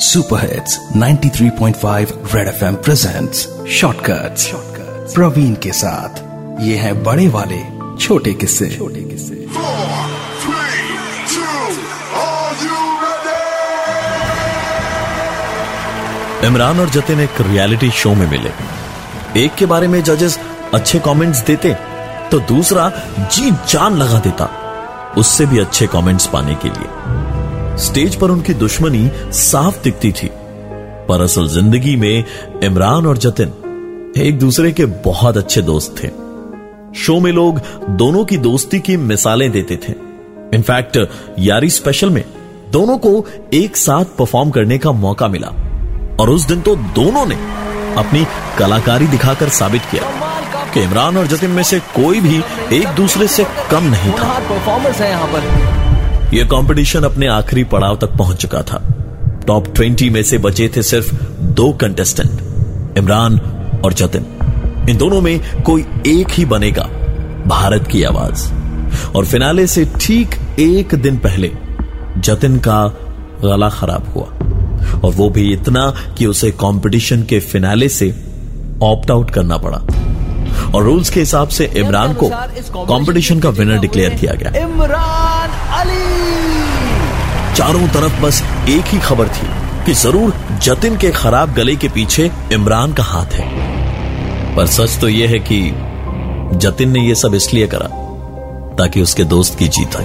Super hits 93.5 red FM presents shortcuts Praveen के साथ। ये है बड़े वाले छोटे किस्से। छोटे किस्से? इमरान और जतिन एक रियलिटी शो में मिले। एक के बारे में जजेस अच्छे कमेंट्स देते तो दूसरा जी जान लगा देता उससे भी अच्छे कमेंट्स पाने के लिए। स्टेज पर उनकी दुश्मनी साफ़ दिखती थी। पर असल ज़िंदगी में इमरान और जतिन एक दूसरे के बहुत अच्छे दोस्त थे। शो में लोग दोनों की दोस्ती की मिसालें देते थे। इनफैक्ट, यारी स्पेशल में दोनों को एक साथ परफॉर्म करने का मौका मिला। और उस दिन तो दोनों ने अपनी कलाकारी दिखाकर साबित किया कि इमरान और जतिन में से कोई भी एक दूसरे से कम नहीं था। परफॉर्मेंस है यहाँ पर। यह कंपटीशन अपने आखिरी पड़ाव तक पहुँच चुका था। टॉप 20 में से बचे थे सिर्फ़ दो कंटेस्टेंट इमरान और जतिन। इन दोनों में कोई एक ही बनेगा, भारत की आवाज़। और फिनाले से ठीक एक दिन पहले, जतिन का गला खराब हुआ। और वो भी इतना कि उसे कंपटीशन के फिनाले से ऑप्ट आउट करना पड़ा। और रूल्स के हिसाब से इमरान को कंपटीशन का विनर डिक्लेयर किया गया। इमरान अली। चारों तरफ़ बस एक ही खबर थी कि ज़रूर जतिन के खराब गले के पीछे इमरान का हाथ है। पर सच तो यह है कि जतिन ने यह सब इसलिए करा ताकि उसके दोस्त की जीत आई